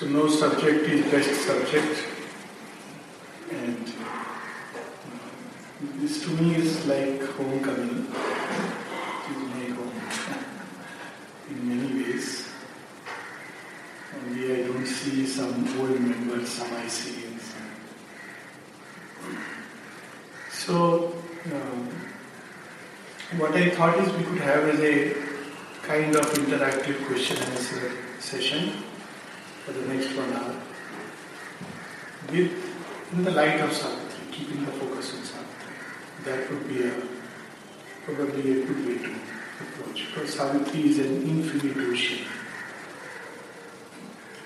So no subject is best subject. And this to me is like homecoming. It is my home in many ways. Only I don't see some old members, some I see. So, um, what I thought is we could have as a kind of interactive question and answer session for the next one hour with in the light of Savitri, keeping the focus on Savitri. That would be a probably a good way to approach because Savitri is an infinite ocean.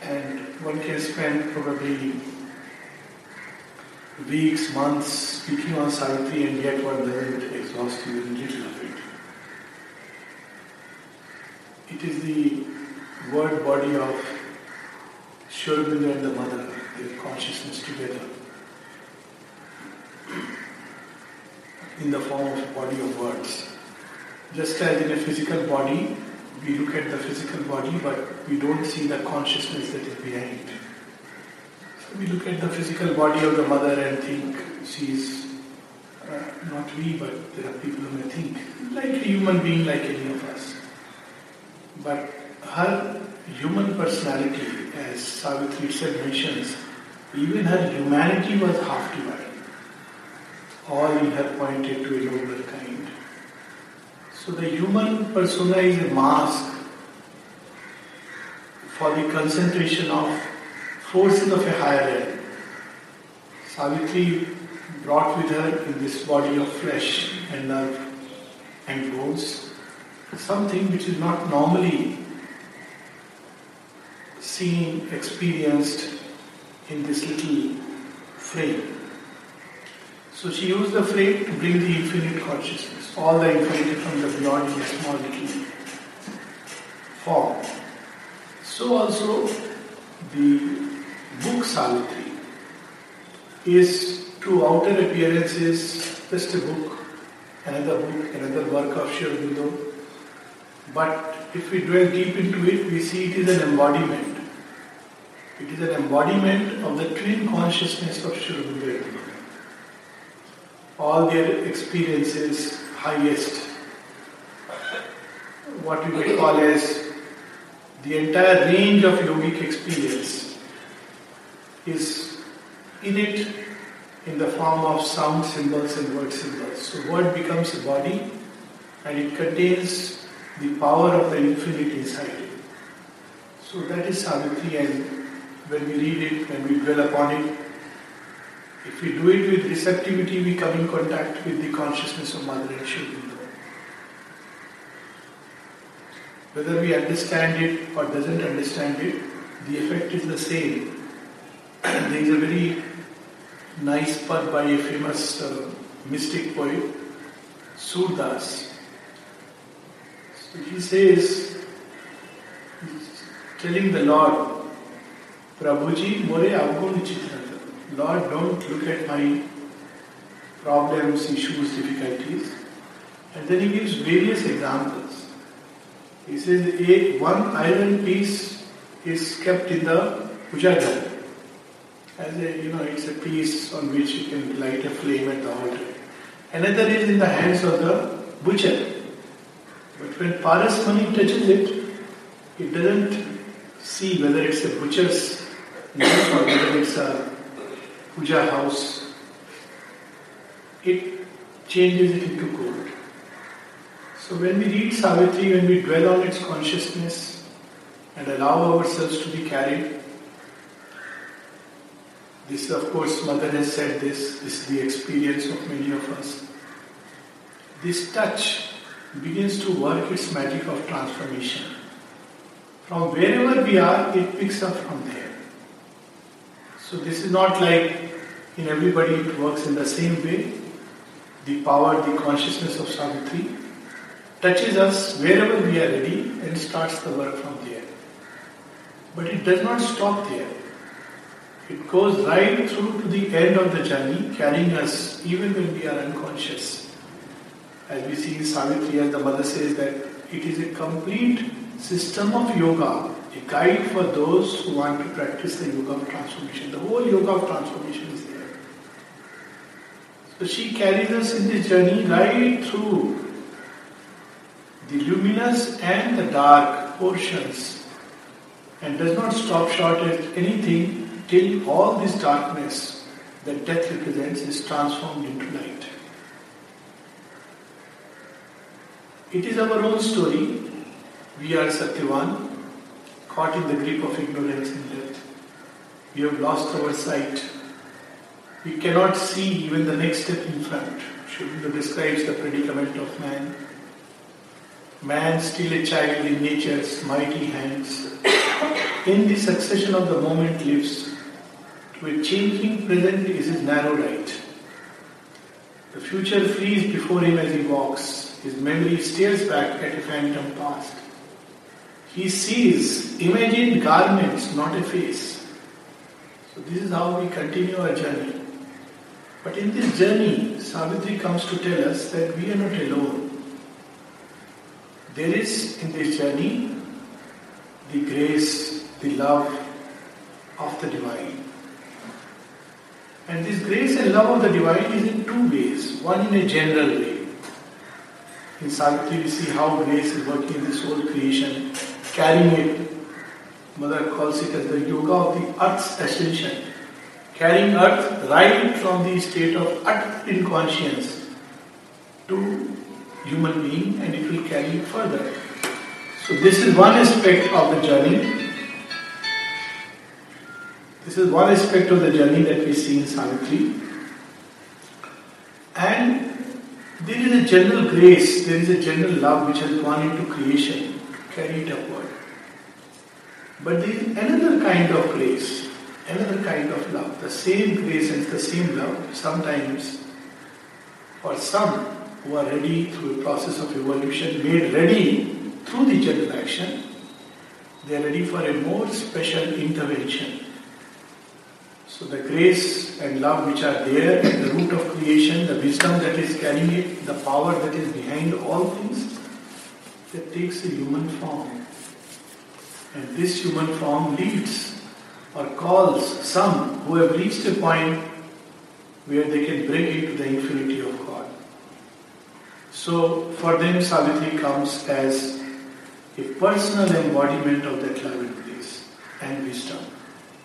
And one can spend probably weeks, months speaking on Savitri and yet one doesn't exhaust even little of it. It is the word body of Aurobindo and the mother, their consciousness together. In the form of body of words. Just as in a physical body, we look at the physical body but we don't see the consciousness that is behind it. So we look at the physical body of the mother and think she's uh, not we, but there are people who may think like a human being, like any of us. But her human personality, as Savitri itself mentions, even her humanity was half divine. All in her pointed to a nobler kind. So the human persona is a mask for the concentration of forces of a higher realm. Savitri brought with her in this body of flesh and nerve and bones something which is not normally seen, experienced in this little frame. So she used the frame to bring the infinite consciousness, all the infinity from the beyond in a small little form. So also the book Savitri is to outer appearances just a book, another book, another work of Sri Aurobindo. But if we dwell deep into it, we see it is an embodiment. It is an embodiment of the twin consciousness of Sri. All their experiences, highest, what we may call as the entire range of yogic experience is in it in the form of sound symbols and word symbols. So word becomes a body and it contains the power of the infinite inside. So that is Savitri and when we read it, when we dwell upon it, if we do it with receptivity, we come in contact with the consciousness of Mother and Aurobindo. Whether we understand it or doesn't understand it, the effect is the same. there is a very nice part by a famous uh, mystic poet, Surdas. So he says, telling the Lord, Prabhuji, more. Lord, don't look at my problems, issues, difficulties. And then he gives various examples. He says, a, one iron piece is kept in the puja as a, you know, it's a piece on which you can light a flame at the altar. Another is in the hands of the butcher. But when Parasmani touches it, it doesn't see whether it's a butcher's whether it's a puja house. It changes it into gold. So when we read Savitri, when we dwell on its consciousness and allow ourselves to be carried, this, of course, Mother has said this, this is the experience of many of us. This touch begins to work its magic of transformation. From wherever we are, it picks up from there. So, this is not like in everybody it works in the same way. The power, the consciousness of Savitri touches us wherever we are ready and starts the work from there. But it does not stop there. It goes right through to the end of the journey, carrying us even when we are unconscious. As we see in Savitri, as the mother says that it is a complete system of yoga, a guide for those who want to practice the yoga of transformation. The whole yoga of transformation is there. So she carries us in this journey right through the luminous and the dark portions and does not stop short at anything till all this darkness that death represents is transformed into light. It is our own story. We are Satyavan, caught in the grip of ignorance and death. We have lost our sight. We cannot see even the next step in front. Aurobindo describes the predicament of man. Man, still a child in nature's mighty hands, in the succession of the moment lives. To a changing present is his narrow right. The future flees before him as he walks. His memory stares back at a phantom past. He sees imagined garments, not a face. So this is how we continue our journey. But in this journey, Savitri comes to tell us that we are not alone. There is in this journey the grace, the love of the divine. And this grace and love of the divine is in two ways. One in a general way. In Savitri, we see how grace is working in this whole creation, carrying it. Mother calls it as the yoga of the earth's ascension, carrying earth right from the state of utter inconscience to human being and it will carry it further. So, this is one aspect of the journey. This is one aspect of the journey that we see in Savitri. And there is a general grace, there is a general love which has gone into creation carry it upward. But there is another kind of grace, another kind of love. The same grace and the same love sometimes for some who are ready through a process of evolution, made ready through the general action, they are ready for a more special intervention. So the grace and love which are there the root of creation, the wisdom that is carrying it, the power that is behind all things, that takes a human form. And this human form leads or calls some who have reached a point where they can break into the infinity of God. So for them, Savitri comes as a personal embodiment of that love and grace and wisdom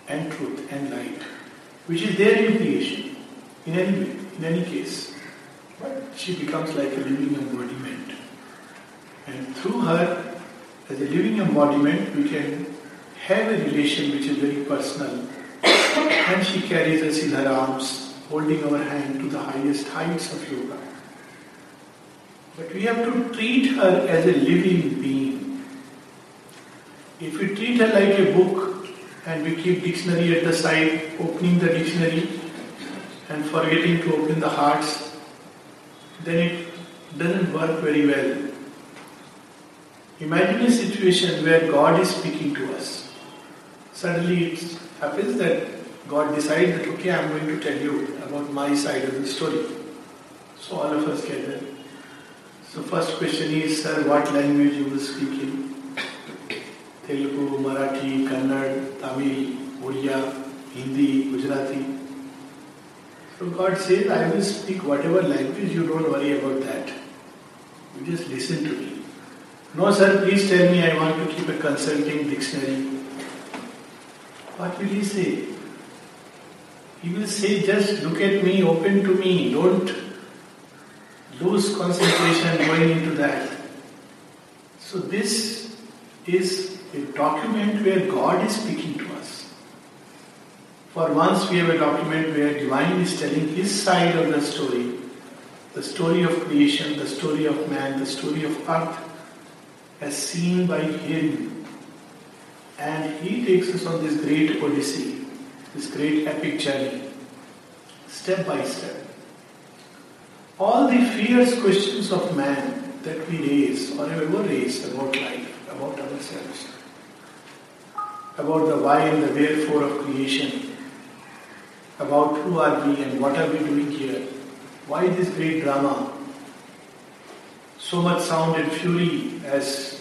and truth and light, which is there in creation, in any way, in any case. But she becomes like a living embodiment. And through her, as a living embodiment, we can have a relation which is very personal. and she carries us in her arms, holding our hand to the highest heights of yoga. But we have to treat her as a living being. If we treat her like a book and we keep dictionary at the side, opening the dictionary and forgetting to open the hearts, then it doesn't work very well. Imagine a situation where God is speaking to us. Suddenly it happens that God decides that, okay, I'm going to tell you about my side of the story. So all of us get gather. So first question is, sir, what language you will speak in? Telugu, Marathi, Kannada, Tamil, Odia, Hindi, Gujarati. So God says, I will speak whatever language, you don't worry about that. You just listen to me. No, sir, please tell me I want to keep a consulting dictionary. What will he say? He will say, just look at me, open to me, don't lose concentration going into that. So, this is a document where God is speaking to us. For once, we have a document where Divine is telling his side of the story the story of creation, the story of man, the story of earth, as seen by him. And he takes us on this great odyssey, this great epic journey, step by step all the fierce questions of man that we raise or ever raised about life, about ourselves, about the why and the wherefore of creation, about who are we and what are we doing here, why this great drama, so much sound and fury as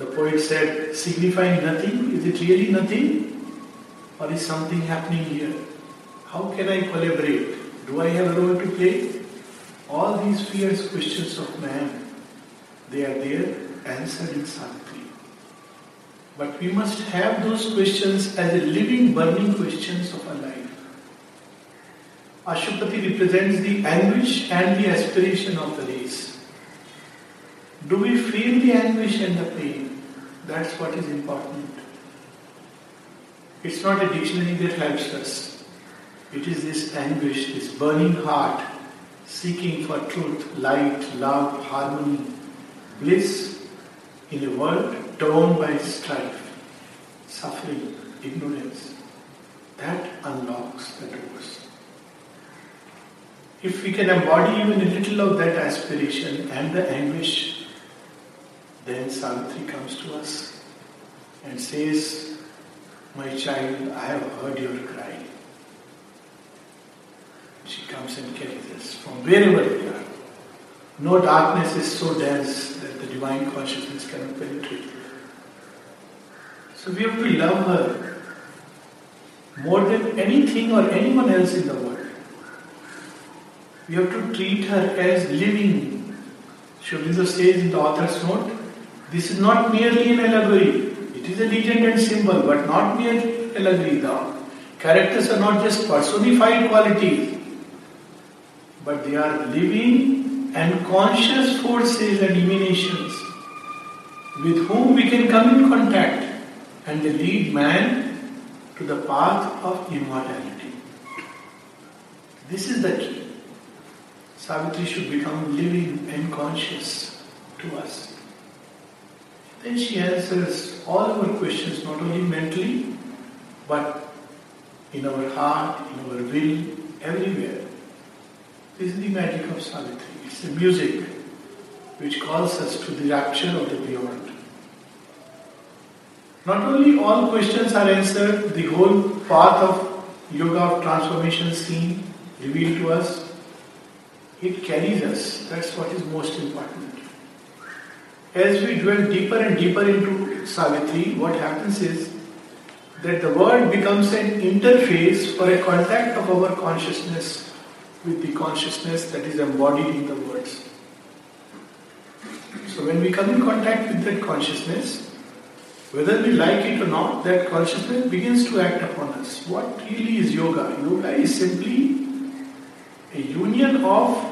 The poet said, signifying nothing, is it really nothing? Or is something happening here? How can I collaborate? Do I have a role to play? All these fierce questions of man, they are there answered in Savitri. But we must have those questions as a living, burning questions of our life. Ashwapati represents the anguish and the aspiration of the race. Do we feel the anguish and the pain? That's what is important. It's not a dictionary that helps us. It is this anguish, this burning heart, seeking for truth, light, love, harmony, bliss in a world torn by strife, suffering, ignorance. That unlocks the doors. If we can embody even a little of that aspiration and the anguish, then Savitri comes to us and says, My child, I have heard your cry. She comes and carries us from wherever we are. No darkness is so dense that the divine consciousness cannot penetrate. So we have to love her more than anything or anyone else in the world. We have to treat her as living. Sri Aurobindo says in the author's note, this is not merely an allegory. It is a legend and symbol, but not merely allegory. The characters are not just personified qualities, but they are living and conscious forces and emanations with whom we can come in contact and they lead man to the path of immortality. This is the key. Savitri should become living and conscious to us. Then she answers all our questions, not only mentally, but in our heart, in our will, everywhere. This is the magic of Savitri. It's the music which calls us to the rapture of the beyond. Not only all questions are answered, the whole path of yoga of transformation seen, revealed to us, it carries us. That's what is most important. As we dwell deeper and deeper into Savitri, what happens is that the word becomes an interface for a contact of our consciousness with the consciousness that is embodied in the words. So when we come in contact with that consciousness, whether we like it or not, that consciousness begins to act upon us. What really is yoga? Yoga is simply a union of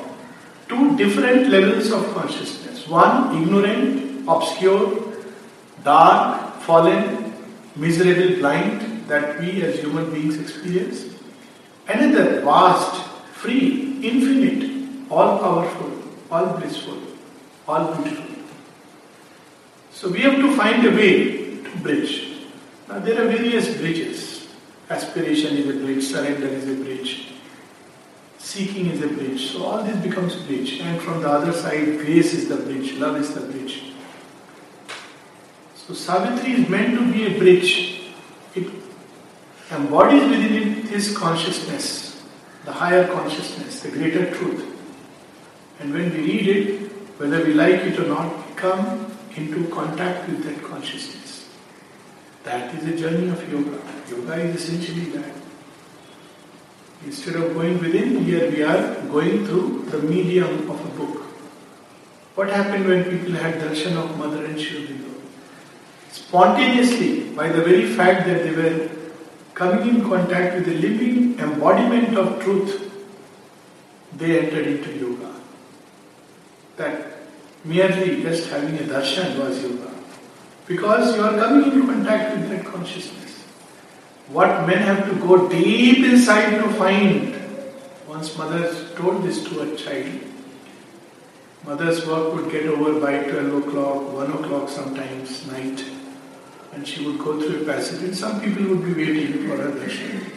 two different levels of consciousness. One, ignorant, obscure, dark, fallen, miserable, blind, that we as human beings experience. Another, vast, free, infinite, all powerful, all blissful, all beautiful. So we have to find a way to bridge. Now there are various bridges. Aspiration is a bridge, surrender is a bridge, seeking is a bridge. So all this becomes a bridge. And from the other side, grace is the bridge, love is the bridge. So Savitri is meant to be a bridge. It embodies within it this consciousness, the higher consciousness, the greater truth. And when we read it, whether we like it or not, we come into contact with that consciousness. That is the journey of yoga. Yoga is essentially that. Instead of going within, here we are going through the medium of a book. What happened when people had darshan of Mother and Sri Spontaneously, by the very fact that they were coming in contact with the living embodiment of truth, they entered into yoga. That merely just having a darshan was yoga. Because you are coming in contact with that consciousness. What men have to go deep inside to find. Once mother told this to a child. Mother's work would get over by 12 o'clock, 1 o'clock sometimes, night. And she would go through a passage and some people would be waiting for her darshan.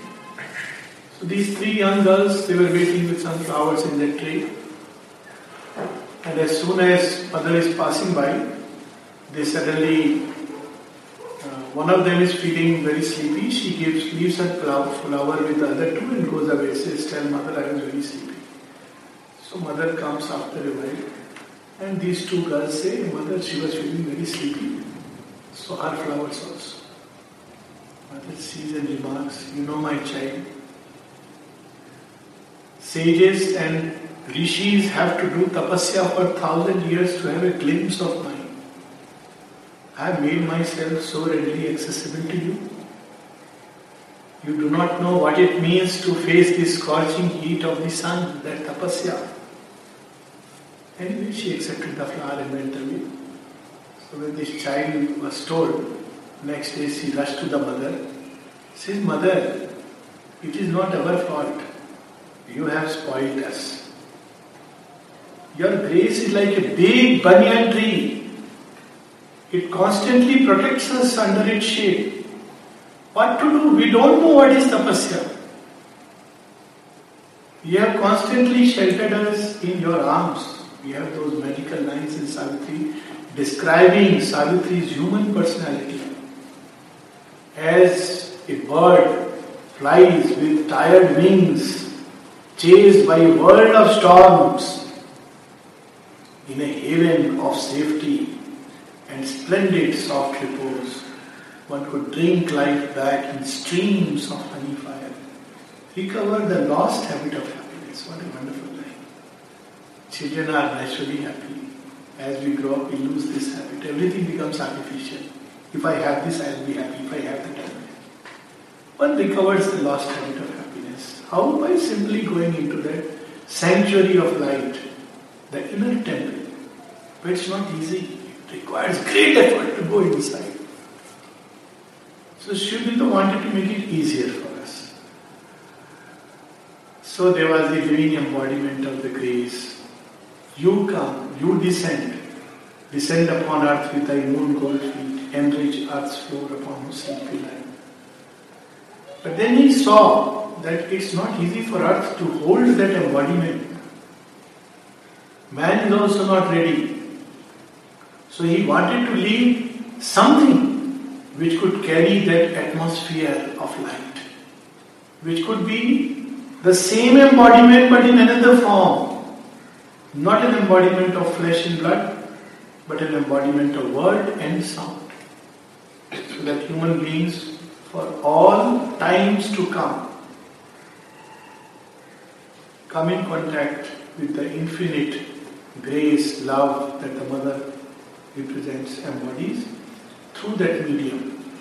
So these three young girls, they were waiting with some flowers in their tray. And as soon as mother is passing by, they suddenly, one of them is feeling very sleepy. She gives leaves her flower with the other two and goes away. Says, "Tell mother I am very sleepy." So mother comes after a while, and these two girls say, "Mother, she was feeling very sleepy. So her flowers also. Mother sees and remarks, You know my child. Sages and rishis have to do tapasya for thousand years to have a glimpse of. I have made myself so readily accessible to you. You do not know what it means to face the scorching heat of the sun, that tapasya. Anyway, she accepted the flower and went away. So when this child was told, next day she rushed to the mother. Says, Mother, it is not our fault. You have spoiled us. Your grace is like a big banyan tree. It constantly protects us under its shade. What to do? We don't know what is tapasya. You have constantly sheltered us in your arms. We have those magical lines in Savitri describing Savitri's human personality as a bird flies with tired wings, chased by a world of storms, in a haven of safety and splendid soft repose. One could drink life back in streams of honey fire, recover the lost habit of happiness. What a wonderful line. Children are naturally happy. As we grow up, we lose this habit. Everything becomes artificial. If I have this, I will be happy. If I have that, I will be happy. One recovers the lost habit of happiness. How? By simply going into that sanctuary of light, the inner temple. But it's not easy. Requires great effort to go inside. So Sri wanted to make it easier for us. So there was the living embodiment of the grace. You come, you descend, descend upon earth with thy moon gold feet, enrich earth's floor upon whose sleepy lie. But then he saw that it's not easy for earth to hold that embodiment. Man is also not ready. So he wanted to leave something which could carry that atmosphere of light, which could be the same embodiment but in another form. Not an embodiment of flesh and blood, but an embodiment of word and sound. So that human beings, for all times to come, come in contact with the infinite grace, love that the mother represents, embodies, through that medium.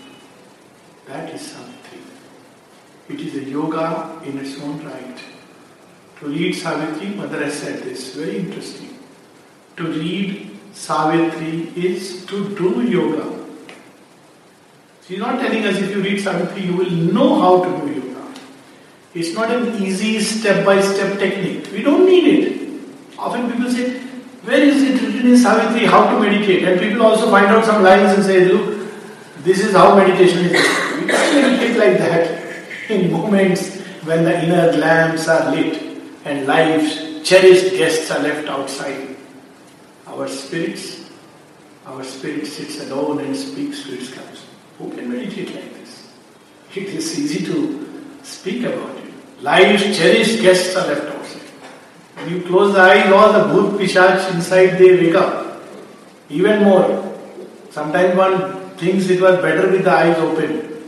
That is Savitri. It is a yoga in its own right. To read Savitri, Mother has said this, very interesting. To read Savitri is to do yoga. She's not telling us if you read Savitri, you will know how to do yoga. It's not an easy step by step technique. We don't need it. Often people say, Where is it written in Savitri how to meditate? And people also find out some lines and say, Look, this is how meditation is. We can't meditate like that in moments when the inner lamps are lit and life's cherished guests are left outside. Our spirits, our spirit sits alone and speaks to its counsel. Who can meditate like this? It is easy to speak about it. Life's cherished guests are left. You close the eyes, all the bhoot pishach inside they wake up. Even more. Sometimes one thinks it was better with the eyes open.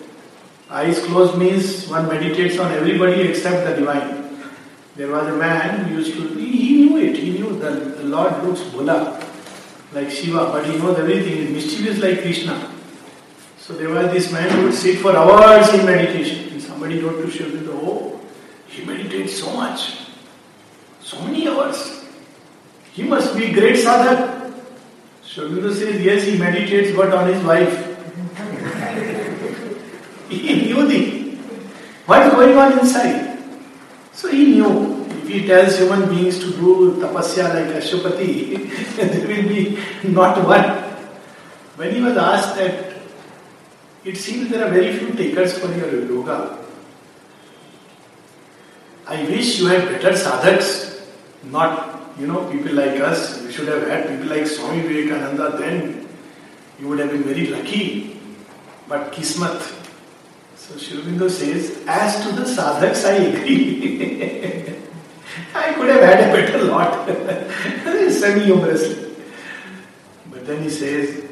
Eyes closed means one meditates on everybody except the divine. There was a man who used to, he knew it, he knew that the Lord looks bhola, like Shiva, but he knows everything, he's mischievous like Krishna. So there was this man who would sit for hours in meditation. And somebody wrote to Aurobindo, oh, he meditates so much, so many hours. He must be great sadhak. Sri says, yes, he meditates, but on his wife. he knew the what's going on inside. So he knew if he tells human beings to do tapasya like Ashwapati, there will be not one. When he was asked that, it seems there are very few takers for your yoga. I wish you had better sadhaks, not you know people like us. We should have had people like Swami Vivekananda. Then you would have been very lucky. But kismat. So Sri Aurobindo says, as to the sadhaks, I agree. I could have had a better lot, semi humorously. But then he says,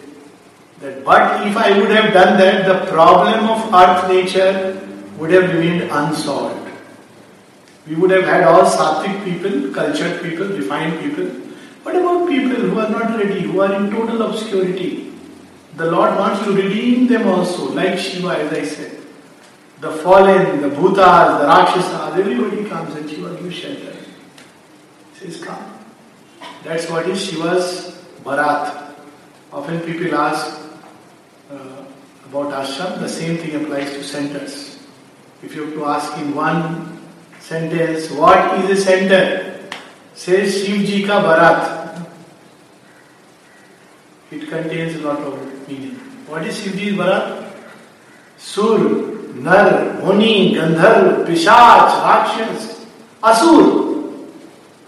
That, but if I would have done that, the problem of earth nature would have remained unsolved. We would have had all sattvic people, cultured people, refined people. What about people who are not ready, who are in total obscurity? The Lord wants to redeem them also, like Shiva, as I said. The fallen, the bhutas, the rakshasas, everybody comes and Shiva gives shelter. He says, Come. That's what is Shiva's baraat. Often people ask uh, about ashram, the same thing applies to centers. If you have to ask in one sentence, what is a center? Says Shivji ka baraat. It contains a lot of meaning. What is Shivji's baraat? Sur, Nar, Muni, Gandharv, Pishach, Rakshas, Asur,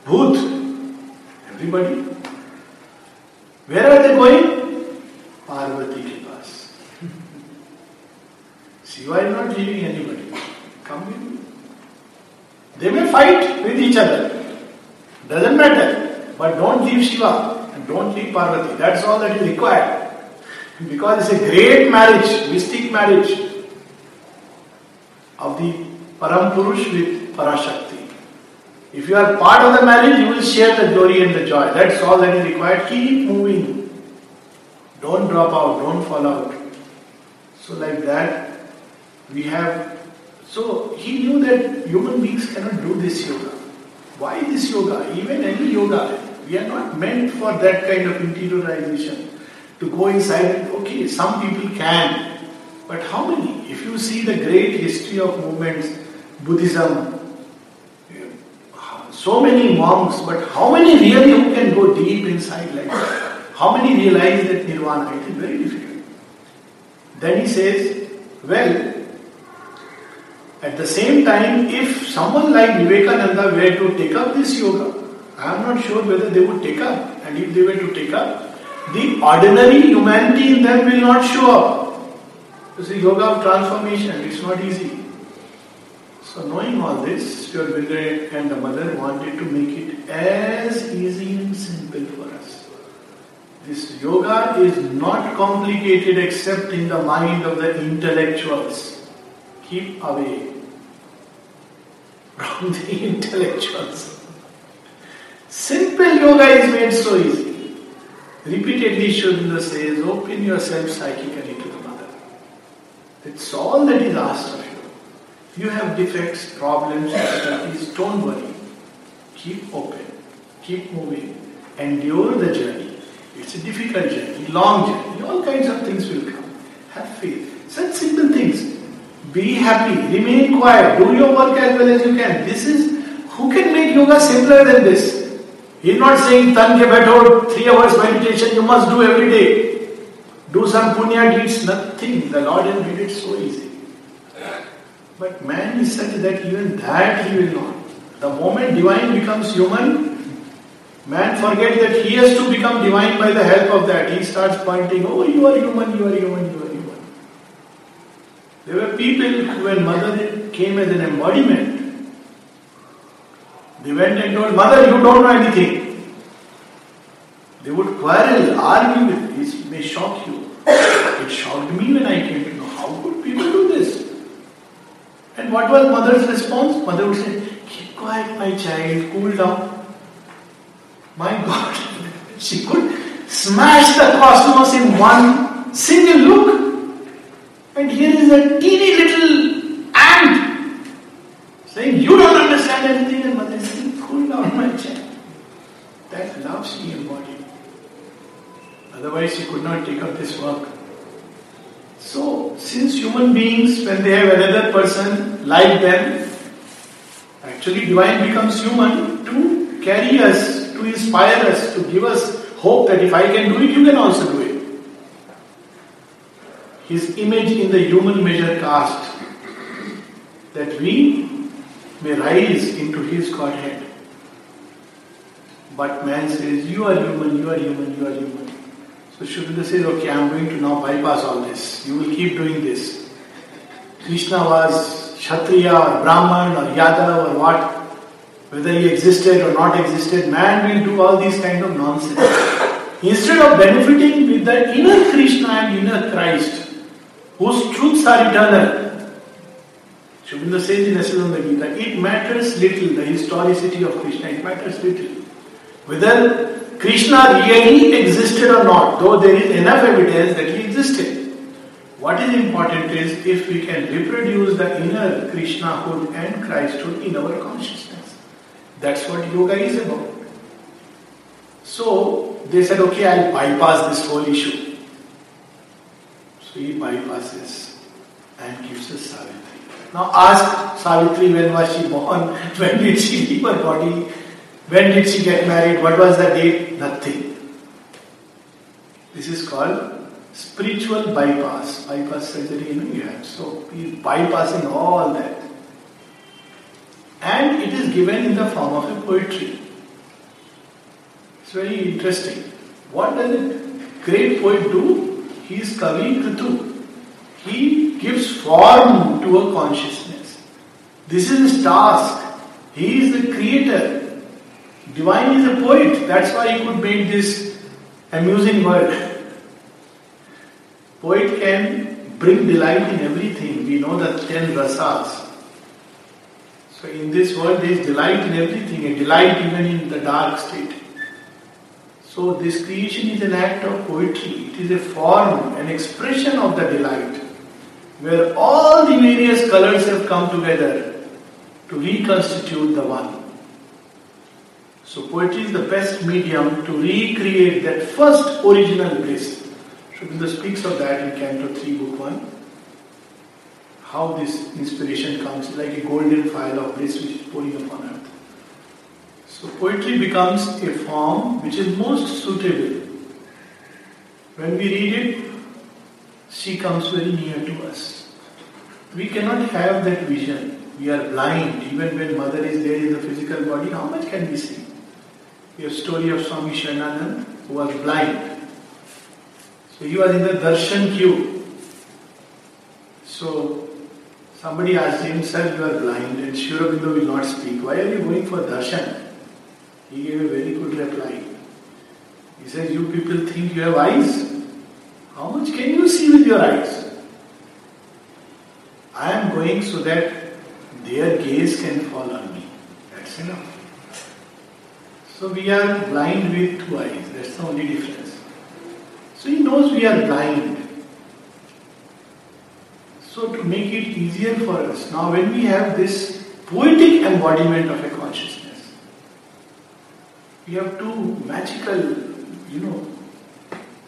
Bhut, everybody. Where are they going? Parvati ke paas. Shiva is not leaving anybody. Come with me. They may fight with each other. Doesn't matter. But don't leave Shiva and don't leave Parvati. That's all that is required. Because it's a great marriage, mystic marriage of the Param Purush with Parashakti. If you are part of the marriage, you will share the glory and the joy. That's all that is required. Keep moving. Don't drop out, don't fall out. So, like that, we have. So, he knew that human beings cannot do this yoga. Why this yoga? Even any yoga, we are not meant for that kind of interiorization. To go inside okay, some people can. But how many? If you see the great history of movements, Buddhism, so many monks, but how many really who can go deep inside like that? How many realize that nirvana? It is very difficult. Then he says, well, at the same time, if someone like Vivekananda were to take up this yoga, I am not sure whether they would take up. And if they were to take up, the ordinary humanity in them will not show up. This is yoga of transformation. It's not easy. So knowing all this, your Aurobindo and the mother wanted to make it as easy and simple for us. This yoga is not complicated except in the mind of the intellectuals. Keep away from the intellectuals. Simple yoga is made so easy. Repeatedly Aurobindo says, open yourself psychically to the mother. That's all that is asked of you. You have defects, problems, difficulties, don't worry. Keep open, keep moving, endure the journey. It's a difficult journey, long journey, all kinds of things will come. Have faith. Such simple things. Be happy, remain quiet, do your work as well as you can. This is who can make yoga simpler than this? He's not saying tan ke baitho, three hours meditation you must do every day. Do some punya deeds, nothing. The Lord has made it so easy. But man is such that even that he will not. The moment divine becomes human, man forgets that he has to become divine by the help of that. He starts pointing, oh, you are human, you are human, you are human. There were people when mother came as an embodiment, they went and told, Mother, you don't know anything. They would quarrel, argue with this, may shock you. It shocked me when I came to know how could people do this? And what was mother's response? Mother would say, Keep quiet, my child, cool down. My God, she could smash the cosmos in one single look. And here is a teeny little ant saying, You don't understand anything. And mother is saying, Cool down, my child. That love she embodied. Otherwise, she could not take up this work. So, since human beings, when they have another person like them, actually divine becomes human to carry us, to inspire us, to give us hope that if I can do it, you can also do it. His image in the human measure cast, that we may rise into his Godhead. But man says, You are human, you are human, you are human. So Aurobindo says, okay, I'm going to now bypass all this. You will keep doing this. Krishna was Kshatriya or Brahman or Yadav or what, whether he existed or not existed, man will do all these kind of nonsense. Instead of benefiting with the inner Krishna and inner Christ, whose truths are eternal, Aurobindo says in the Gita, it matters little, the historicity of Krishna, it matters little. Whether Krishna really existed or not, though there is enough evidence that he existed. What is important is if we can reproduce the inner Krishnahood and Christhood in our consciousness. That's what yoga is about. So they said, okay, I'll bypass this whole issue. He bypasses and gives us Savitri. Now ask Savitri when was she born, when did she leave her body, when did she get married, what was the date? Nothing. This is called spiritual bypass. Bypass surgery, you know. So he is bypassing all that. And it is given in the form of a poetry. It's very interesting. What does a great poet do? He is Kavi Kratu. He gives form to a consciousness. This is his task. He is the creator. Divine is a poet. That's why he could make this amusing word. Poet can bring delight in everything. We know the ten rasas. So in this world there is delight in everything, a delight even in the dark state. So this creation is an act of poetry. It is a form, an expression of the delight, where all the various colors have come together to reconstitute the one. So poetry is the best medium to recreate that first original bliss. Sri speaks of that in Canto 3, Book 1. How this inspiration comes like a golden file of bliss which is pouring upon earth. So poetry becomes a form which is most suitable. When we read it, she comes very near to us. We cannot have that vision. We are blind. Even when mother is there in the physical body, how much can we see? Have story of Swami Shyananand who was blind. So he was in the darshan queue. So somebody asked him, Sir, you are blind and Sri Aurobindo will not speak. Why are you going for darshan? He gave a very good reply. He says, You people think you have eyes? How much can you see with your eyes? I am going so that their gaze can fall on me. That's enough. So we are blind with two eyes. That's the only difference. So he knows we are blind. So to make it easier for us, now when we have this poetic embodiment of a we have two magical, you know,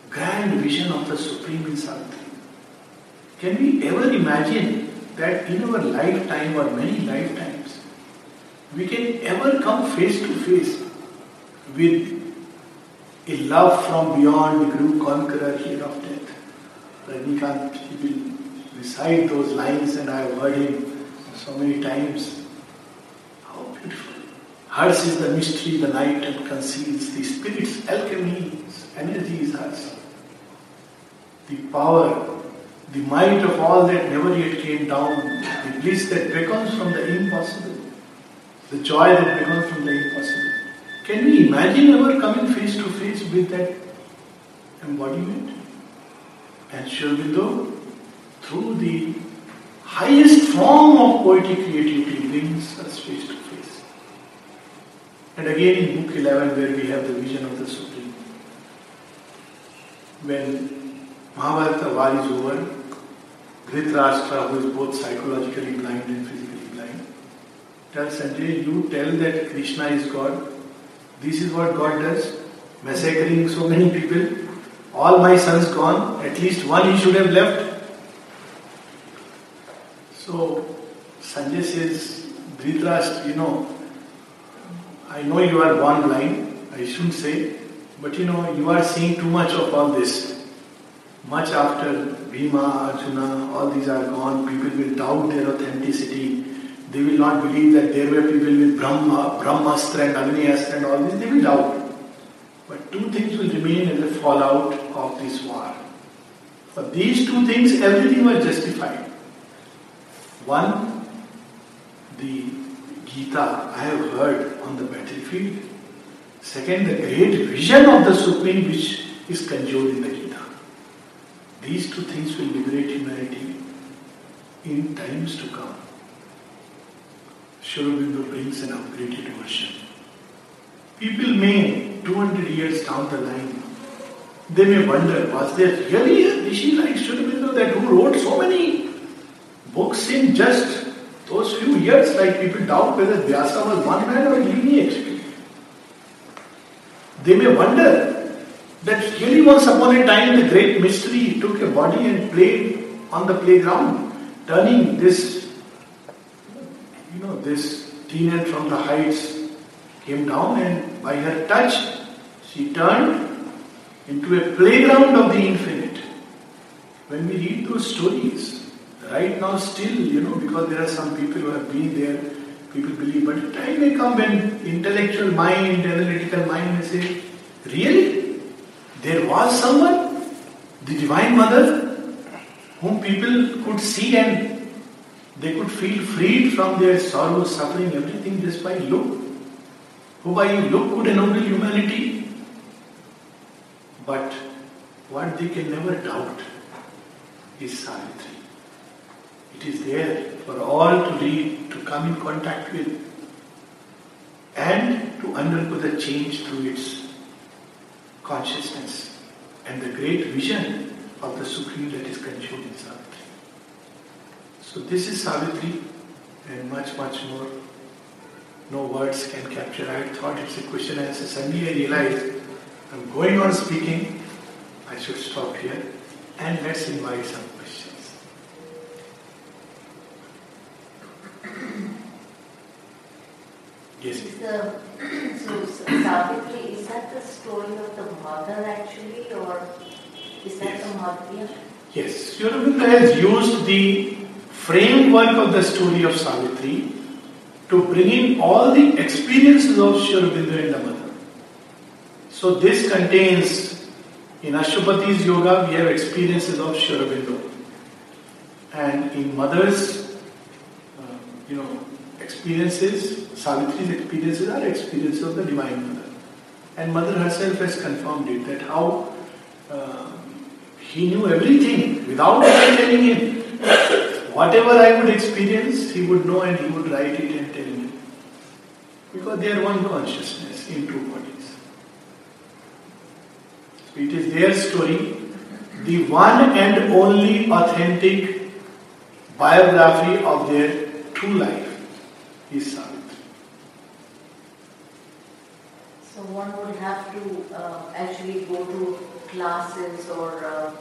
grand vision of the Supreme in Savitri. Can we ever imagine that in our lifetime or many lifetimes, we can ever come face to face with a love from beyond the grew conqueror here of death. Rajnikant, he will recite those lines and I have heard him so many times. Hers is the mystery the night and conceals, the spirit's alchemy, energy is hers. The power, the might of all that never yet came down, the bliss that beckons from the impossible, the joy that beckons from the impossible. Can we imagine ever coming face to face with that embodiment? And Sri Aurobindo, through the highest form of poetic creativity, brings us face to face. And again in Book 11, where we have the vision of the Supreme. When Mahabharata war is over, Dhritarashtra, who is both psychologically blind and physically blind, tells Sanjay, you tell that Krishna is God. This is what God does, massacring so many people. All my sons gone, at least one he should have left. So Sanjay says, Dhritarashtra, you know, I know you are born blind, I shouldn't say, but you know, you are seeing too much of all this. Much after Bhima, Arjuna, all these are gone, people will doubt their authenticity. They will not believe that there were people with Brahma, Brahmastra and Agniastra and all this. They will doubt. But two things will remain as a fallout of this war. For these two things, everything was justified. One, the Gita I have heard on the battlefield. Second, the great vision of the Supreme which is conjured in the Gita. These two things will liberate humanity in times to come. Sri Aurobindo brings an upgraded version. People may, 200 years down the line, they may wonder, was there really a Rishi like Sri Aurobindo that who wrote so many books in just those few years? Like people doubt whether Vyasa was one man or a lineage. They may wonder that really once upon a time the great mystery took a body and played on the playground, turning this, you know, this teenage from the heights came down and by her touch she turned into a playground of the infinite. When we read those stories, right now still, you know, because there are some people who have been there, people believe, but time may come when intellectual mind, analytical mind may say, really? There was someone, the Divine Mother, whom people could see and they could feel freed from their sorrow, suffering, everything just by look. Who by look could ennoble humanity. But what they can never doubt is Savitri. It is there for all to read, to come in contact with, and to undergo the change through its consciousness and the great vision of the Supreme that is consumed in Savitri. So this is Savitri and much, much more. No words can capture. I thought it's a question and answer. Suddenly I realized I'm going on speaking. I should stop here and let's invite some questions. Yes. Is the so Savitri is that the story of the mother actually, or is that Yes. the mother? Yes, Sri has used the framework of the story of Savitri to bring in all the experiences of Sri Aurobindo and the mother. So this contains, in Ashwapati's yoga, we have experiences of Sri Aurobindo. And in mother's, uh, you know, experiences, Savitri's experiences are experiences of the Divine Mother. And Mother herself has confirmed it, that how uh, he knew everything without even telling him. Whatever I would experience, he would know and he would write it and tell me. Because they are one consciousness in two bodies. So it is their story, the one and only authentic biography of their true life is Savitri. So one would have to uh, actually go to classes or uh,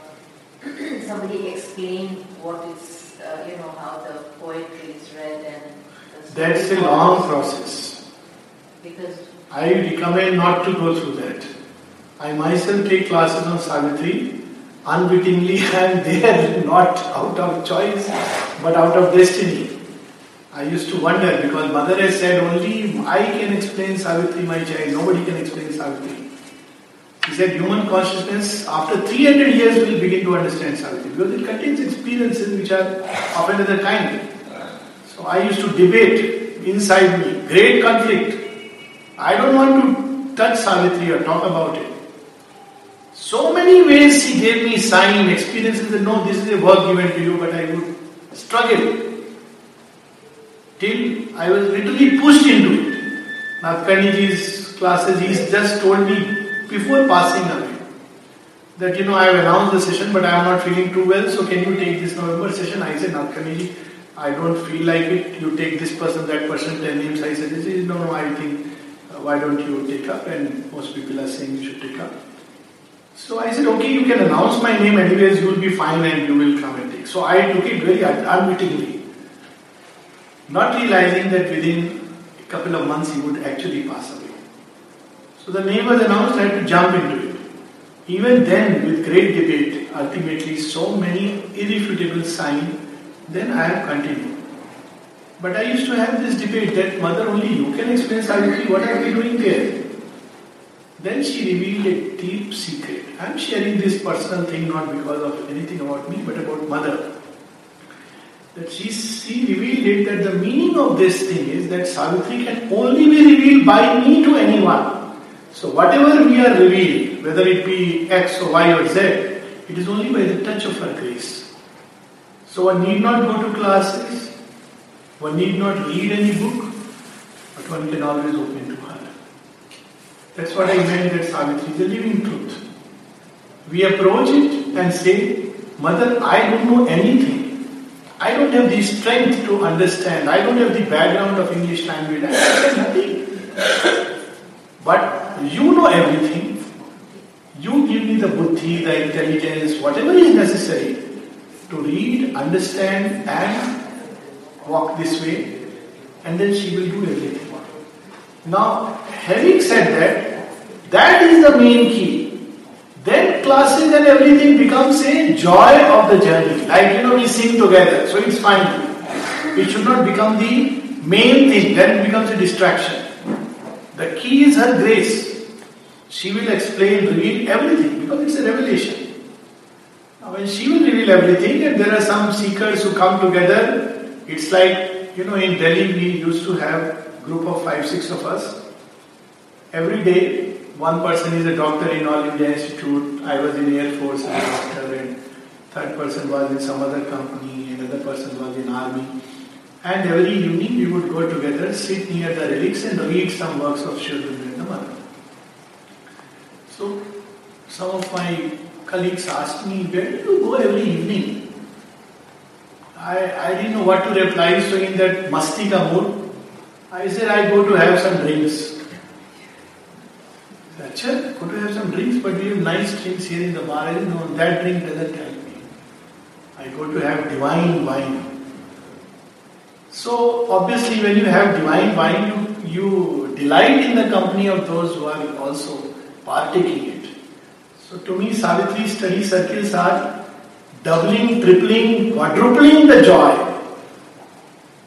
somebody explain what is, uh, you know, how the poetry is read and. That's a long process. Because I recommend not to go through that. I myself take classes on Savitri. Unwittingly, I am there not out of choice but out of destiny. I used to wonder because mother has said only I can explain Savitri, my child. Nobody can explain Savitri. She said human consciousness after 300 years will begin to understand Savitri because it contains experiences which are of another kind. So I used to debate inside me, great conflict. I don't want to touch Savitri or talk about it. So many ways he gave me sign, experiences that no, this is a work given to you, but I would struggle. Till I was literally pushed into it. Nathkaniji's classes, he's just told me before passing away that you know I have announced the session but I am not feeling too well, so can you take this November session? I said, Nathkaniji, I don't feel like it. You take this person, that person, ten names. I said, no, no, I think uh, why don't you take up? And most people are saying you should take up. So I said, okay, you can announce my name anyways, you will be fine and you will come and take. So I took it very un- unwittingly, not realizing that within a couple of months he would actually pass away. So the was announced, I had to jump into it. Even then, with great debate, ultimately so many irrefutable signs, then I have continued. But I used to have this debate that mother only you can explain Savitri, what are we doing there? Then she revealed a deep secret. I am sharing this personal thing not because of anything about me, but about mother. That she, she revealed it that the meaning of this thing is that Savitri can only be revealed by me to anyone. So whatever we are revealed, whether it be X or Y or Z, it is only by the touch of her grace. So one need not go to classes, one need not read any book, but one can always open to her. That's what I meant that Savitri is a living truth. We approach it and say, Mother, I don't know anything. I don't have the strength to understand. I don't have the background of English language. But you know everything. You give me the buddhi, the intelligence, whatever is necessary to read, understand, and walk this way, and then she will do everything. Now, having said that, that is the main key. Then classes and everything becomes a joy of the journey. Like, you know, we sing together, so it's fine. It should not become the main thing, then it becomes a distraction. The key is her grace. She will explain, reveal everything because it's a revelation. Now, when she will reveal everything, and there are some seekers who come together, it's like, you know, in Delhi we used to have group of five, six of us. Every day, one person is a doctor in All India Institute. I was in Air Force as a doctor, and third person was in some other company, another person was in army. And every evening we would go together, sit near the relics, and read some works of Sri Mother. So, some of my colleagues asked me, Where do you go every evening? I, I didn't know what to reply, so in that mastika mood, I said, I go to have some drinks. Acha, go to have some drinks, but we have nice drinks here in the bar. I that drink doesn't help me. I go to have divine wine. So, obviously, when you have divine wine, you, you delight in the company of those who are also partaking it. So, to me, Savitri study circles are doubling, tripling, quadrupling the joy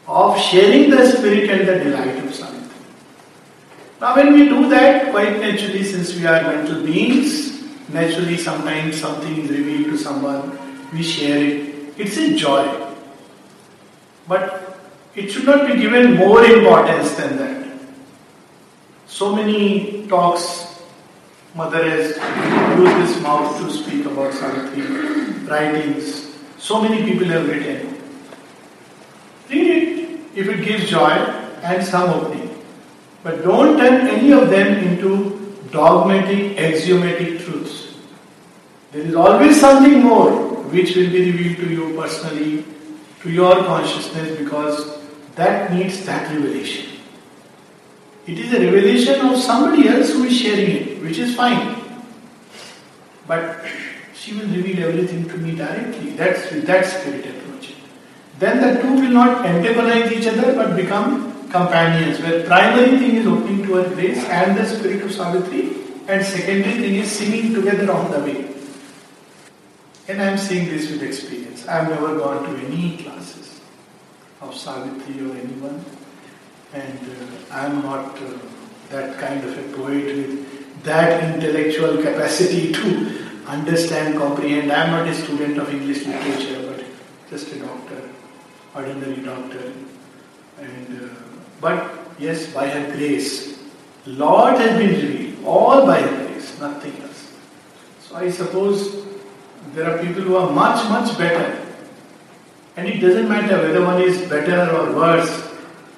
of sharing the spirit and the delight of something. Now, when we do that, quite naturally, since we are mental beings, naturally sometimes something is revealed to someone, we share it. It's a joy. But it should not be given more importance than that. So many talks, Mother has used his mouth to speak about Savitri, writings. So many people have written. Read it if it gives joy and some opening. But don't turn any of them into dogmatic, axiomatic truths. There is always something more which will be revealed to you personally, to your consciousness, because that needs that revelation. It is a revelation of somebody else who is sharing it, which is fine. But she will reveal everything to me directly. That's with that spirit approach then the two will not antagonize each other but become companions, where primary thing is opening to her grace and the spirit of Savitri, and secondary thing is singing together on the way. And I am saying this with experience. I have never gone to any classes of Savitri or anyone, and uh, I am not uh, that kind of a poet with that intellectual capacity to understand, comprehend. I am not a student of English literature, but just a doctor ordinary doctor. And uh, but yes, by her grace, Lord has been revealed, all by her grace, nothing else. So I suppose there are people who are much, much better. And it doesn't matter whether one is better or worse,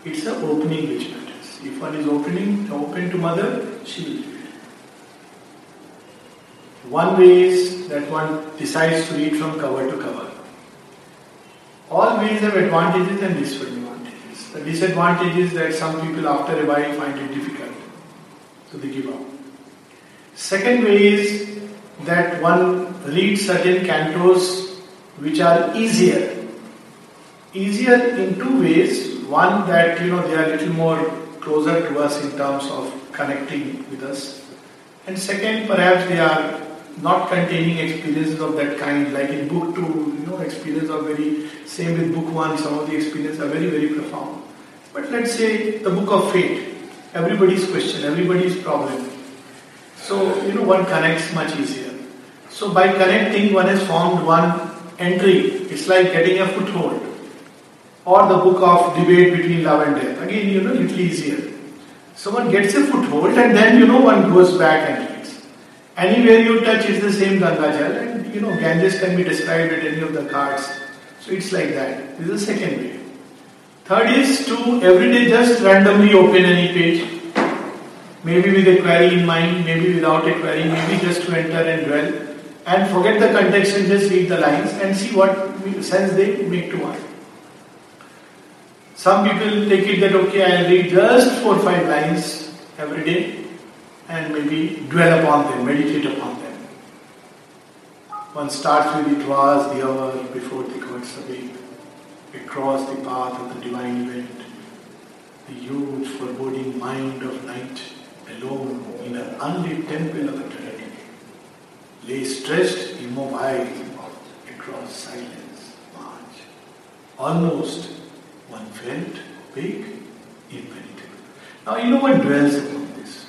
it's the opening which matters. If one is opening, open to mother, she will read. One way is that one decides to read from cover to cover. All ways have advantages and disadvantages. The disadvantage is that some people after a while find it difficult, so they give up. Second way is that one reads certain cantos which are easier. Easier in two ways. One that you know they are a little more closer to us in terms of connecting with us. And second, perhaps they are not containing experiences of that kind, like in book two, you know, experience are very same with book one, some of the experiences are very, very profound. But let's say the book of fate, everybody's question, everybody's problem. So, you know, one connects much easier. So by connecting, one has formed one entry. It's like getting a foothold. Or the book of debate between love and death. Again, you know, little easier. So one gets a foothold and then, you know, one goes back and reads. Anywhere you touch, it's the same Ganga and you know, Ganges can be described at any of the cards. So it's like that. This is the second way. Third is to every day just randomly open any page, maybe with a query in mind, maybe without a query, maybe just to enter and dwell, and forget the context and just read the lines and see what sense they make to one. Some people take it that okay, I'll read just four or five lines every day and maybe dwell upon them, meditate upon them. One starts with it was the hour before the gods across the path of the divine event, the huge foreboding mind of night, alone in an unlit temple of the eternity, lay stretched immobile across silence, march. Almost one felt big, impenetrable. Now you know what dwells upon this?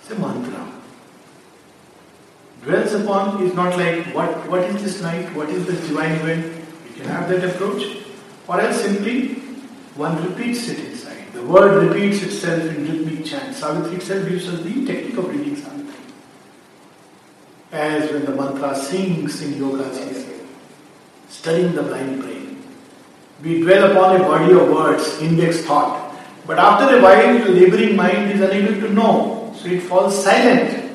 It's a mantra dwells upon is not like what, what is this night, what is this divine event. Have that approach. Or else simply one repeats it inside. The word repeats itself in rhythmic chant. Savitri itself gives us the technique of reading Savitri. As when the mantra sings in yoga studying the blind brain. We dwell upon a body of words, index thought. But after a while, the laboring mind is unable to know, so it falls silent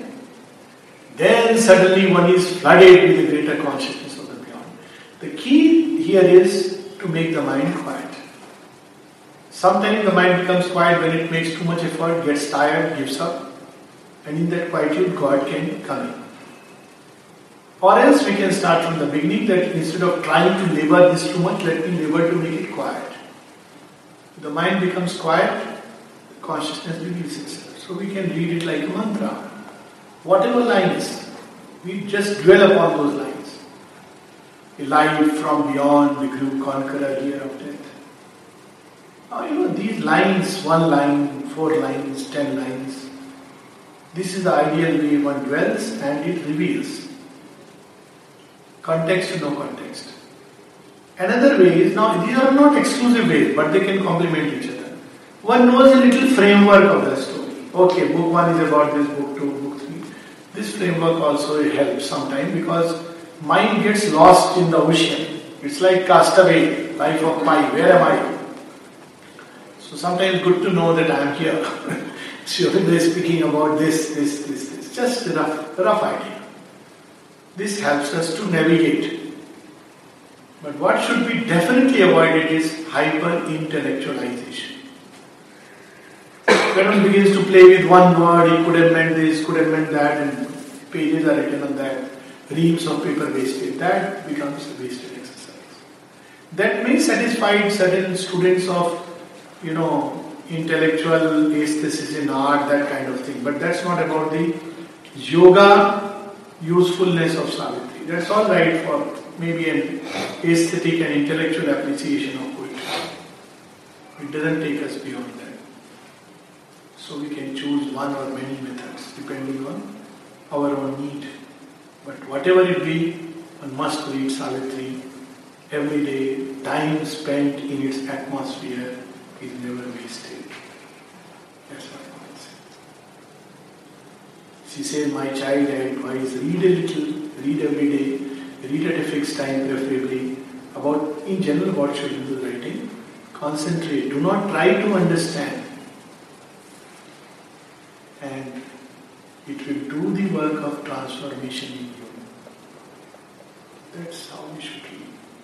then suddenly one is flooded with a greater consciousness of the beyond. The key here is to make the mind quiet. Sometimes the mind becomes quiet when it makes too much effort, gets tired, gives up, and in that quietude, God can come in. Or else we can start from the beginning that instead of trying to labor this too much, let me labor to make it quiet. The mind becomes quiet, consciousness reveals itself. So we can read it like a mantra whatever lines, we just dwell upon those lines. Light from beyond the grew conqueror here of death. Now, you know, these lines, one line, four lines, ten lines, this is the ideal way one dwells and it reveals. Context to no context. Another way is now, these are not exclusive ways, but they can complement each other. One knows a little framework of the story. Okay, book one is about this, book two, book three. this framework also helps sometimes because mind gets lost in the ocean. It's like castaway, life of Pi. Where am I? So sometimes good to know that I am here. So is speaking about this, this, this, this. Just a rough, rough idea. This helps us to navigate. But what should be definitely avoided is hyper intellectualization when one begins to play with one word, he could have meant this, could have meant that, and pages are written on that, reams of paper wasted, that becomes a wasted exercise. That may satisfy certain students of, you know, intellectual aesthetics in art, that kind of thing, but that's not about the yoga usefulness of Savitri. That's all right for maybe an aesthetic and intellectual appreciation of poetry. It doesn't take us beyond that. So we can choose one or many methods depending on our own need. But whatever it be, one must read Savitri every day. Time spent in its atmosphere is never wasted. That's what I want to say. She said, My child, I advise read a little, read every day, read at a fixed time preferably. About in general what should you do writing? Concentrate. Do not try to understand and it will do the work of transformation. That's how we should.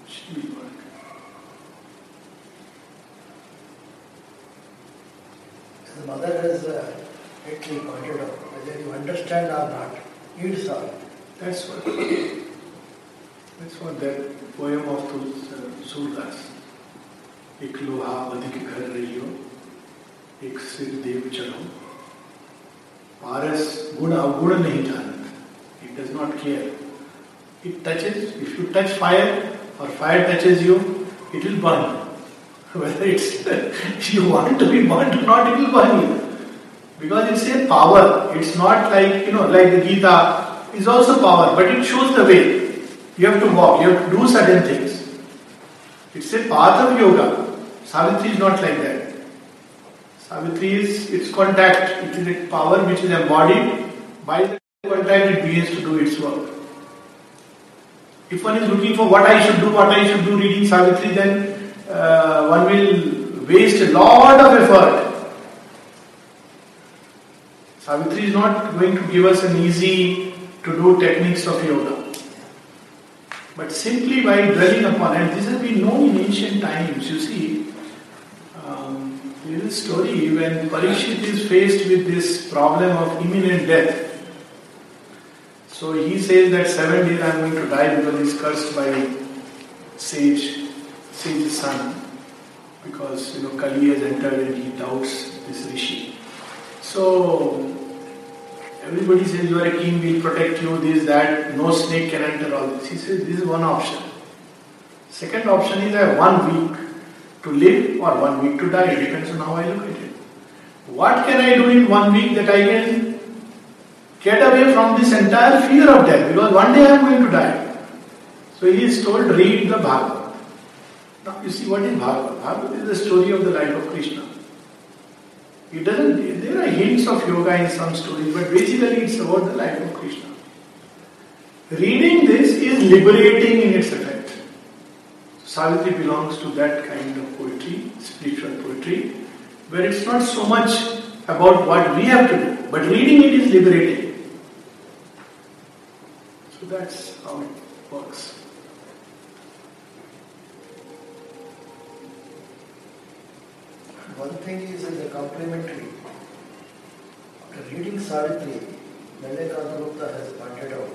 She will work. The mother has uh, pointed out whether you understand or not, it's all. That's what. That's what that poem of Surdas. एक लोहा अधिक घर रही हो एक सिर देव चलो Paras, good avguna nahi janat. It does not care. It touches, if you touch fire or fire touches you, it will burn. Whether it's you want to be burnt or not, it will burn you. Because it's a power. It's not like, you know, like the Gita is also power, but it shows the way. You have to walk, you have to do certain things. It's a path of yoga. Savitri is not like that. Savitri is its contact, it is a power which is embodied by the time it begins to do its work. If one is looking for what I should do, what I should do reading Savitri, then uh, one will waste a lot of effort. Savitri is not going to give us an easy to do techniques of yoga. But simply by dwelling upon it, this has been known in ancient times. You see, um, there is a story when Parikshit is faced with this problem of imminent death. So he says that seven days I am going to die because he's cursed by sage, sage's son, because you know Kali has entered and he doubts this rishi. So Everybody says you are a king, we'll protect you, this, that, no snake can enter all this. He says this is one option. Second option is I have one week to live or one week to die, it depends on how I look at it. What can I do in one week that I can get away from this entire fear of death? Because one day I am going to die. So he is told, read the Bhagavad. Now you see what is Bhagavad? Bhagavad is the story of the life of Krishna. It doesn't, there are hints of yoga in some stories, but basically it's about the life of Krishna. Reading this is liberating in its effect. Savitri belongs to that kind of poetry, spiritual poetry, where it's not so much about what we have to do, but reading it is liberating. That's how it works. One thing is in the complementary. After reading Savitri, Nolinikanta Gupta has pointed out,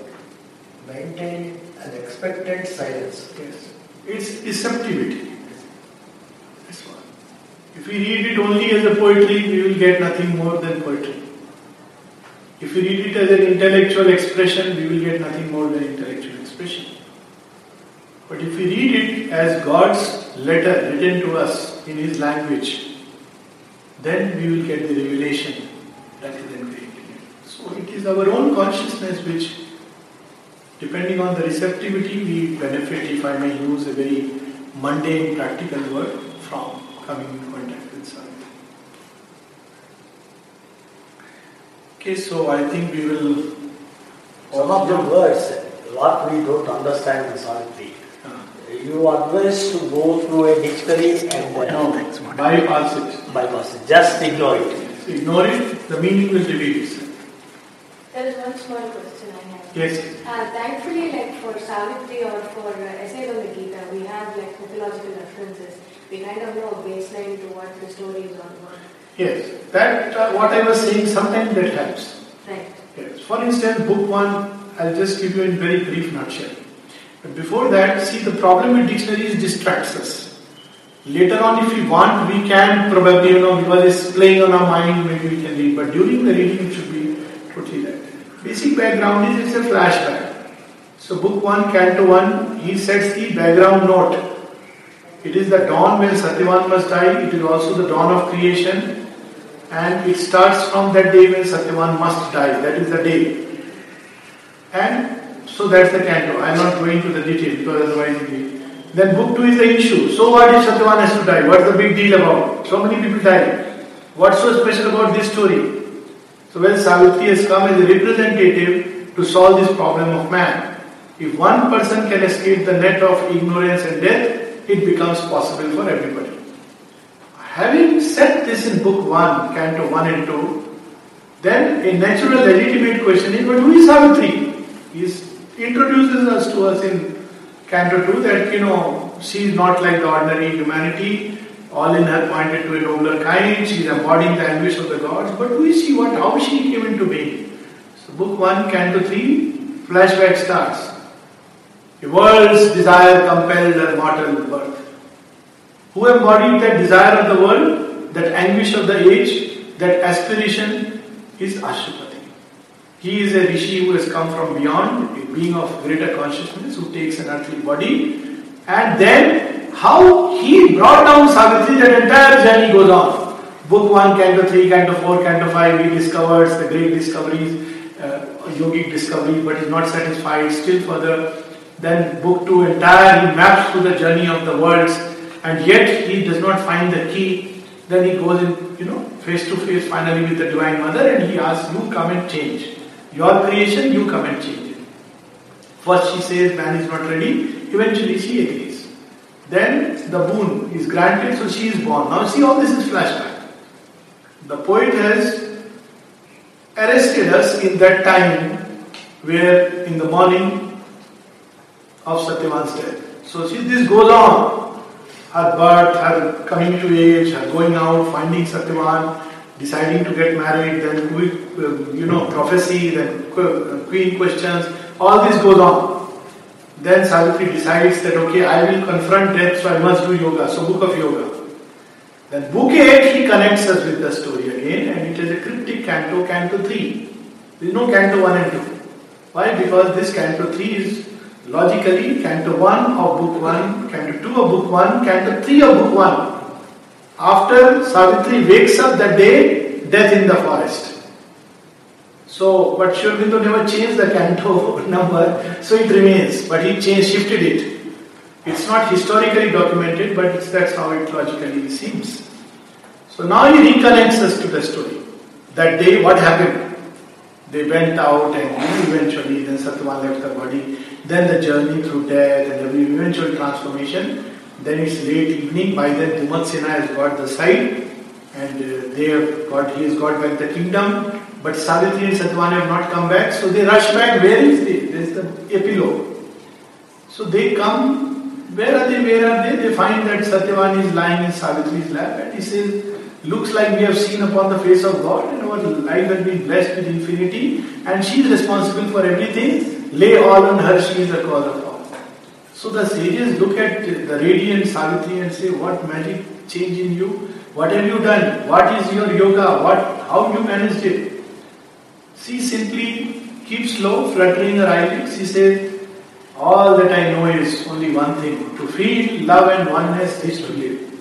maintain an expectant silence. Yes. It's receptivity. That's one. If we read it only as a poetry, we will get nothing more than poetry. If we read it as an intellectual expression, we will get nothing more than intellectual expression. But if we read it as God's letter written to us in His language, then we will get the revelation rather than creating it. So it is our own consciousness which, depending on the receptivity, we benefit, if I may use a very mundane practical word, from coming in contact with Savitri. Okay, so I think we will. Some of the words, what we don't understand in Savitri, Uh, you advise to go through a dictionary and no, bypass it. bypass it. Just ignore it. Ignore it, the meaning will reveal itself. There is one small question I have. Yes. Uh, thankfully, like for Savitri or for uh, essays on the Gita, we have like mythological references. We kind of know a baseline to what the story is all about. Yes, that uh, what I was saying, sometimes that helps. Right. Yes. For instance, book one, I'll just give you in very brief nutshell. But before that, see the problem with dictionaries distracts us. Later on, if we want, we can probably, you know, because it's playing on our mind, maybe we can read. But during the reading, it should be totally that. Basic background is it's a flashback. So, book one, canto one, he sets the background note. It is the dawn when Satyavan must die. It is also the dawn of creation. And it starts from that day when Satyavan must die. That is the day. And so that's the canto. I'm not going to the detail because otherwise it will. Then book two is the issue. So what if Satyavan has to die? What's the big deal about? So many people die. What's so special about this story? So when Savitri has come as a representative to solve this problem of man, if one person can escape the net of ignorance and death, it becomes possible for everybody. Having said this in book 1, canto 1 and 2, then a natural legitimate question is, but who is Savitri? He introduces us to us in canto 2 that, you know, she is not like the ordinary humanity, all in her pointed to a nobler kind, she is embodying the anguish of the gods, but who is she, what, how she came into being? So book 1, canto 3, flashback starts. The world's desire compelled her mortal birth. Who embodied that desire of the world, that anguish of the age, that aspiration is Ashwapati. He is a rishi who has come from beyond, a being of greater consciousness who takes an earthly body. And then how he brought down Savitri, that entire journey goes on. Book 1, Canto 3, Canto 4, Canto 5, he discovers the great discoveries, uh, yogic discoveries, but is not satisfied. Still further, then book 2 entire, he maps through the journey of the worlds and yet he does not find the key. Then he goes in, you know, face to face finally with the Divine Mother and he asks, You come and change. Your creation, you come and change it. First she says man is not ready, eventually she agrees. Then the boon is granted, so she is born. Now see all this is flashback. The poet has arrested us in that time where in the morning of Satyavan's death. So see this goes on. Her birth, her coming to age, her going out, finding Satyavan, deciding to get married, then um, you know prophecy, then uh, queen questions, all this goes on. Then Savitri decides that okay, I will confront death, so I must do yoga. So book of yoga. Then book 8 he connects us with the story again, and it is a cryptic canto, canto 3. There is no canto 1 and 2. Why? Because this canto 3 is logically canto 1 of book 1, canto 2 of book 1, canto 3 of book 1. After Savitri wakes up that day, death in the forest. So, but Sri Aurobindo never changed the canto number, so it remains. But he changed, shifted it. It's not historically documented, but that's how it logically seems. So now he reconnects us to the story. That day, what happened? They went out and eventually, then Satyavan left the body. Then the journey through death and the eventual transformation. Then it's late evening. By then, Dyumatsena has got the side, and uh, they have got he has got back the kingdom. But Savitri and Satyavan have not come back, so they rush back. Where is they? There is the epilogue. So they come. Where are they? Where are they? They find that Satyavan is lying in Savitri's lap, and he says, "Looks like we have seen upon the face of God, and our life has been blessed with infinity, and she is responsible for everything. Lay all on her; she is the cause of all." So the sages look at the radiant Savitri and say, What magic change in you? What have you done? What is your yoga? What how you managed it? She simply keeps low, fluttering her eyelids. She says, All that I know is only one thing to feel love and oneness is to live.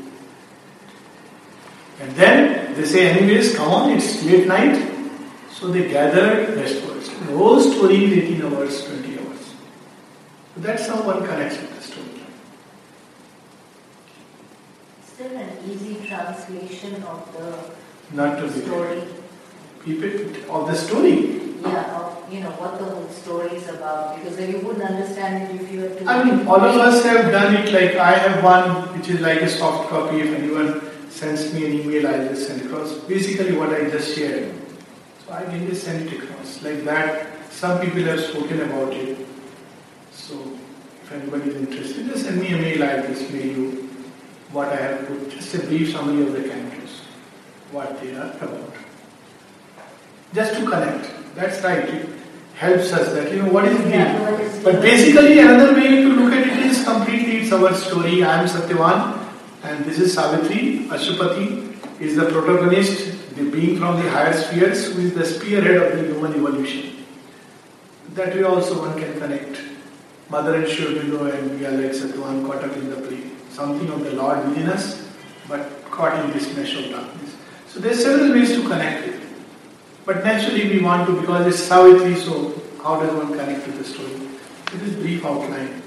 And then they say, Anyways, come on, it's late night. So they gather westwards. The whole story is 18 hours, 20 hours. So that's how one connects with the story. Still an easy translation of the Not to be story. people of the story. Yeah, of you know what the whole story is about. Because then you wouldn't understand it if you were to. I mean, all of us have done it. Like I have one, which is like a soft copy. If anyone sends me an email, I'll just send across. Basically, what I just shared. So I can just send it across like that. Some people have spoken about it. So if anybody is interested, just send me a mail. I'll just mail you what I have put. Just a brief summary of the cantos, what they are about. Just to connect. That's right. It helps us that you know what is the but basically another way to look at it is completely it's our story. I am Satyavan and this is Savitri. Ashwapati is the protagonist, the being from the higher spheres who is the spearhead of the human evolution. That way also one can connect. Mother and Aurobindo and we are like Satyavan caught up in the play. Something of the Lord within us, but caught in this mesh of darkness. So there are several ways to connect it. But naturally we want to, because it's Savitri, so how does one connect to the story? It is brief outline.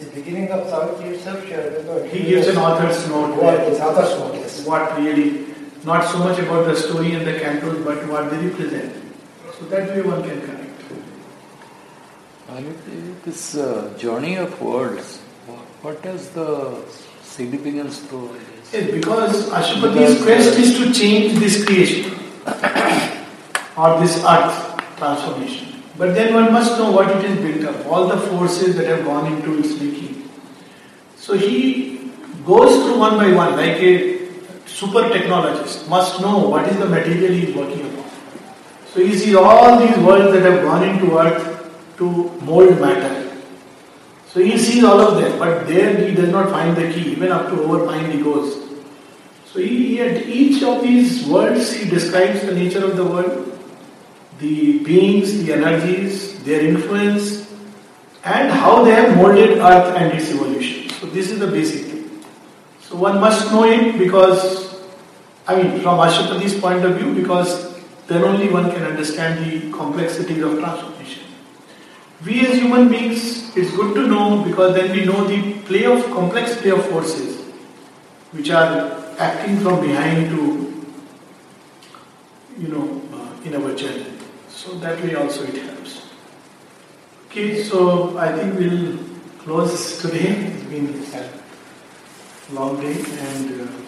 In the beginning of Savitri itself, Sri He gives an author's note. What where- is author's note, yes. What really, not so much about the story and the cantos, but what they represent. So that way one can connect. Alok, This uh, journey of worlds, what, does the significance to this? Yes, because Ashwapati's quest is to change this creation or this earth transformation. But then one must know what it is built up, all the forces that have gone into its making. So he goes through one by one, like a super technologist, must know what is the material he is working upon. So he sees all these worlds that have gone into earth to mold matter. So he sees all of them, but there he does not find the key. Even up to overmind he goes. So he at each of these worlds he describes the nature of the world, the beings, the energies, their influence, and how they have molded Earth and its evolution. So this is the basic thing. So one must know it because, I mean, from Ashwapati's point of view, because then only one can understand the complexities of transformation. We as human beings, it's good to know because then we know the play of complex play of forces which are acting from behind to, you know, uh, in our journey. So that way also it helps. Okay, so I think we'll close today. It's been a long day and uh,